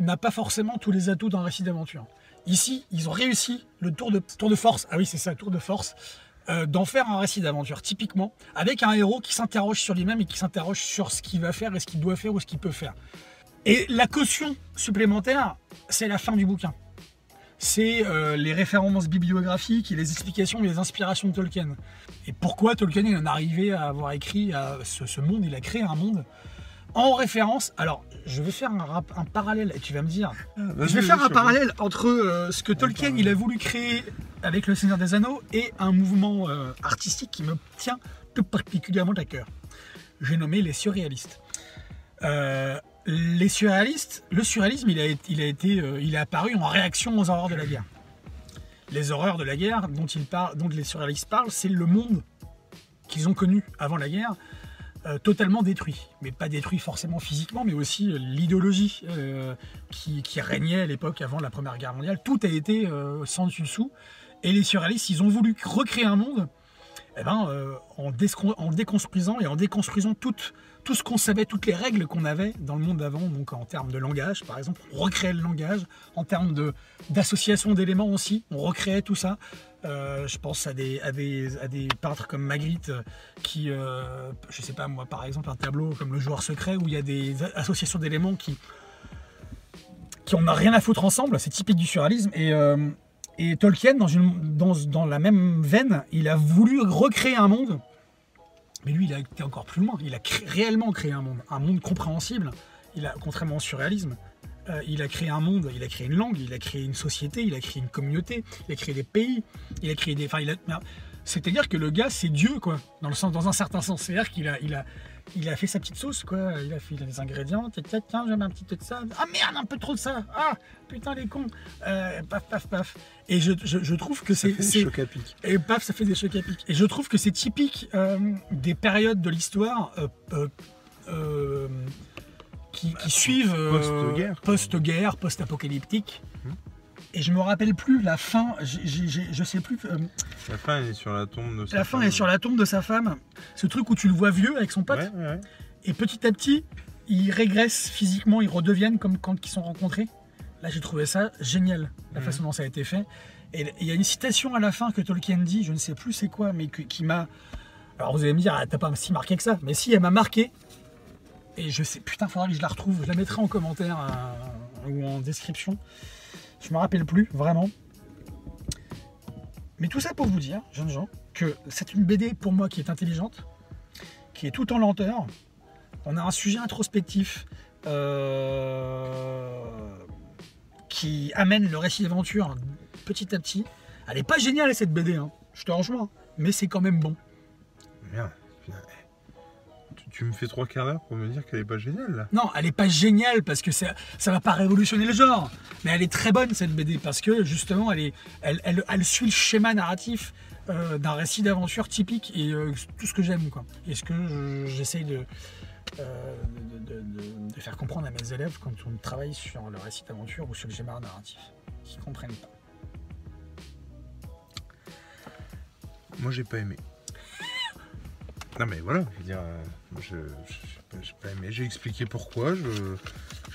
n'a pas forcément tous les atouts d'un récit d'aventure. Ici, ils ont réussi le tour de, force, ah oui c'est ça, tour de force, euh, d'en faire un récit d'aventure, typiquement, avec un héros qui s'interroge sur lui-même et qui s'interroge sur ce qu'il va faire et ce qu'il doit faire ou ce qu'il peut faire. Et la caution supplémentaire, c'est la fin du bouquin. C'est euh, les références bibliographiques et les explications et les inspirations de Tolkien. Et pourquoi Tolkien en est arrivé à avoir écrit ce, monde, il a créé un monde en référence. Alors, je vais faire un, un parallèle, et tu vas me dire. Ah, je vais faire un parallèle entre euh, ce que Tolkien il a voulu créer avec Le Seigneur des Anneaux et un mouvement euh, artistique qui me tient tout particulièrement à cœur. J'ai nommé les surréalistes. Euh, les surréalistes, le surréalisme, il a, il a été, il est apparu en réaction aux horreurs de la guerre. Les horreurs de la guerre dont, il parle, dont les surréalistes parlent, c'est le monde qu'ils ont connu avant la guerre, totalement détruit. Mais pas détruit forcément physiquement, mais aussi l'idéologie qui, qui, régnait à l'époque avant la Première Guerre mondiale. Tout a été sans dessus dessous. Et les surréalistes, ils ont voulu recréer un monde eh ben, euh, en, déconstruisant et en déconstruisant tout, tout ce qu'on savait, toutes les règles qu'on avait dans le monde d'avant, donc en termes de langage par exemple, on recréait le langage, en termes d'association d'éléments aussi, on recréait tout ça. Euh, je pense à des, peintres comme Magritte qui, euh, je sais pas moi, par exemple un tableau comme Le Joueur Secret où il y a des associations d'éléments qui qui n'ont rien à foutre ensemble, c'est typique du surréalisme. Et, et Tolkien, dans, la même veine, il a voulu recréer un monde, mais lui, il a été encore plus loin. Il a réellement créé un monde, un monde compréhensible. Contrairement au surréalisme, euh, il a créé un monde, il a créé une langue, il a créé une société, il a créé une communauté, il a créé des pays, il a créé des. Enfin, il a, c'est-à-dire que le gars, c'est Dieu, quoi, dans, le sens, dans un certain sens. C'est-à-dire qu'il a, il a, il a fait sa petite sauce, quoi. Il a fait des ingrédients. Tiens, tiens, j'aime un petit peu de ça. Ah merde, un peu trop de ça. Ah, putain, les cons. Euh, paf, paf, paf. Et je, je, trouve que c'est. des chocs à pic. Et paf, ça fait des chocs à pic. Et je trouve que c'est typique euh, des périodes de l'histoire euh, qui, qui, suivent. Post-guerre. Post-guerre, post-apocalyptique. Hum. Et je me rappelle plus la fin, je sais plus. Euh, la fin est sur la tombe de sa La fin est sur la tombe de sa femme. Ce truc où tu le vois vieux avec son pote. Et petit à petit, ils régressent physiquement, ils redeviennent comme quand ils sont rencontrés. Là, j'ai trouvé ça génial, la mhm. façon dont ça a été fait. Et il y a une citation à la fin que Tolkien dit, je ne sais plus c'est quoi, mais qui m'a. Alors vous allez me dire, ah, t'as pas si marqué que ça. Mais si, elle m'a marqué. Et je sais, putain, faudra que je la retrouve. Je la mettrai en commentaire euh, ou en description. Je me rappelle plus vraiment. Mais tout ça pour vous dire, jeunes gens, que c'est une BD pour moi qui est intelligente, qui est tout en lenteur. On a un sujet introspectif euh, qui amène le récit d'aventure petit à petit. Elle n'est pas géniale cette BD, hein. je te rejoins, mais c'est quand même bon. Tu me fais trois quarts d'heure pour me dire qu'elle est pas géniale là. Non, elle est pas géniale parce que ça, ça va pas révolutionner le genre. Mais elle est très bonne cette BD parce que justement elle, est, elle, elle, suit le schéma narratif euh, d'un récit d'aventure typique et euh, tout ce que j'aime quoi. Et ce que j'essaye euh, de, de, faire comprendre à mes élèves quand on travaille sur le récit d'aventure ou sur le schéma narratif, qui comprennent pas. Moi j'ai pas aimé. Non mais voilà, je veux dire, je, j'ai pas aimé. J'ai expliqué pourquoi. Je,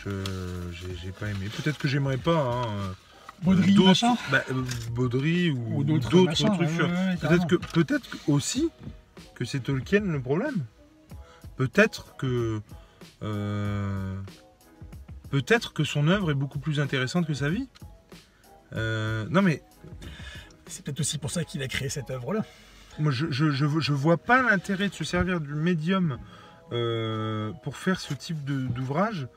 j'ai, pas aimé. Peut-être que j'aimerais pas. Hein, Baudry, machin bah, euh, Baudry ou, d'autres, trucs. peut-être que, peut-être aussi que c'est Tolkien le problème. Peut-être que. Euh, peut-être que son œuvre est beaucoup plus intéressante que sa vie. Euh, non mais. C'est peut-être aussi pour ça qu'il a créé cette œuvre-là. Moi, je, je, je, vois pas l'intérêt de se servir du médium euh, pour faire ce type d'ouvrage.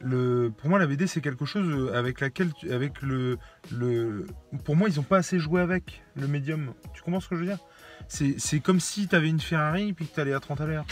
Le, pour moi, la BD, c'est quelque chose avec laquelle, avec le, le, pour moi, ils n'ont pas assez joué avec le médium. Tu comprends ce que je veux dire? C'est comme si tu avais une Ferrari et puis que tu allais à 30 à l'heure.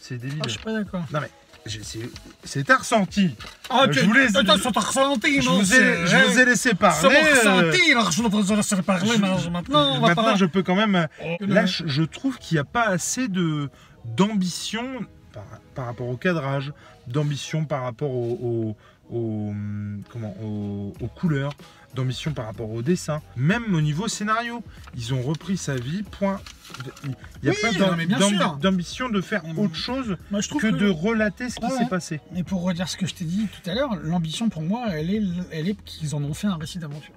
C'est débile. Ah, je suis pas d'accord. Non mais c'est- C'était ressenti. Ah, Je tu- vous laisse- ressenti, Je non, vous ai, c'est- je vous ai laissé parler. mon euh, ressenti, alors je vous ai laissé parler, je- mais maintenant, on va maintenant, pas... je peux quand même. euh, Oh, Là, je, je trouve qu'il n'y a pas assez de d'ambition par, par rapport au cadrage, d'ambition par rapport au, au- au, hum, comment, aux couleurs, d'ambition par rapport au dessin, même au niveau scénario. Ils ont repris sa vie, point. Il n'y a Oui, pas d'ambition de faire Mm. autre chose Moi, je trouve que de relater ce qui s'est ouais. passé. Et pour redire ce que je t'ai dit tout à l'heure, l'ambition pour moi, elle est, elle est qu'ils en ont fait un récit d'aventure.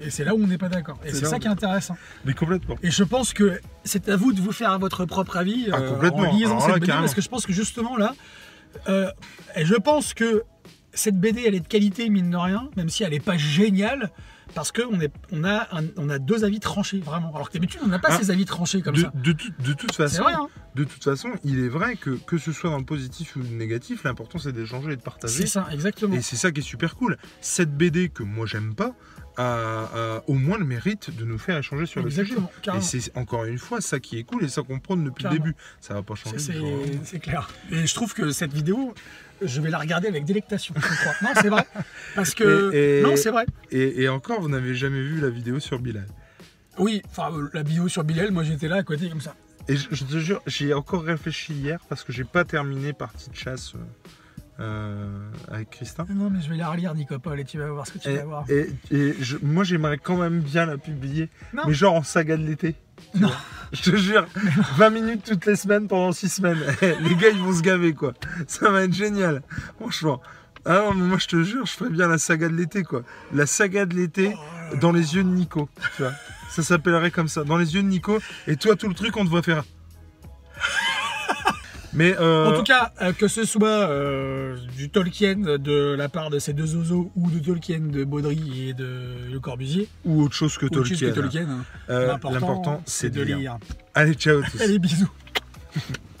Et c'est là où on n'est pas d'accord. Et C'est ça qui est intéressant. Mais complètement. Et je pense que c'est à vous de vous faire votre propre avis Ah, euh, complètement. en lisant Alors cette là, BD, carrément. parce que je pense que justement là, euh, et je pense que cette BD, elle est de qualité, mine de rien, même si elle n'est pas géniale, parce qu'on on a, un- on a deux avis tranchés, vraiment. Alors que d'habitude, on n'a pas Ah, ces avis tranchés comme De, ça. de tout- de toute façon, vrai, hein de toute façon, il est vrai que que ce soit dans le positif ou le négatif, l'important c'est d'échanger et de partager. C'est ça, exactement. Et c'est ça qui est super cool. Cette BD que moi j'aime pas a, a au moins le mérite de nous faire échanger sur le sujet. Exactement, Et carrément. c'est encore une fois ça qui est cool et ça qu'on prône depuis Carrément. le début. Ça va pas changer. C'est- au C'est clair. Et je trouve que cette vidéo, je vais la regarder avec délectation, je crois. Non, c'est vrai. Parce que. Et- et- Non, c'est vrai. Et, et encore, vous n'avez jamais vu la vidéo sur Bilal. Oui, enfin, euh, la vidéo sur Bilal, moi j'étais là à côté comme ça. Et je, je te jure, j'y ai encore réfléchi hier parce que j'ai pas terminé partie de chasse euh, euh, avec Christin. Non, mais je vais la relire, Nicopole, et tu vas voir ce que tu Et, vas voir. et- et je- moi j'aimerais quand même bien la publier, Non. mais genre en saga de l'été. Non. vois. [LAUGHS] Je te jure, 20 minutes toutes les semaines pendant 6 semaines. [LAUGHS] les gars ils vont se gaver quoi. Ça va être génial, franchement. Ah non, mais moi je te jure, je ferais bien la saga de l'été quoi. La saga de l'été Oh dans les yeux de Nico. Tu vois. Ça s'appellerait comme ça, dans les yeux de Nico. Et toi tout le truc on te voit faire. Mais euh, En tout cas, euh, que ce soit euh, du Tolkien de la part de ces deux oiseaux ou de Tolkien de Baudry et de Le Corbusier, ou autre chose que chose Tolkien. que Tolkien, euh, l'important c'est c'est de lire. Allez, ciao à tous. Allez, bisous. [LAUGHS]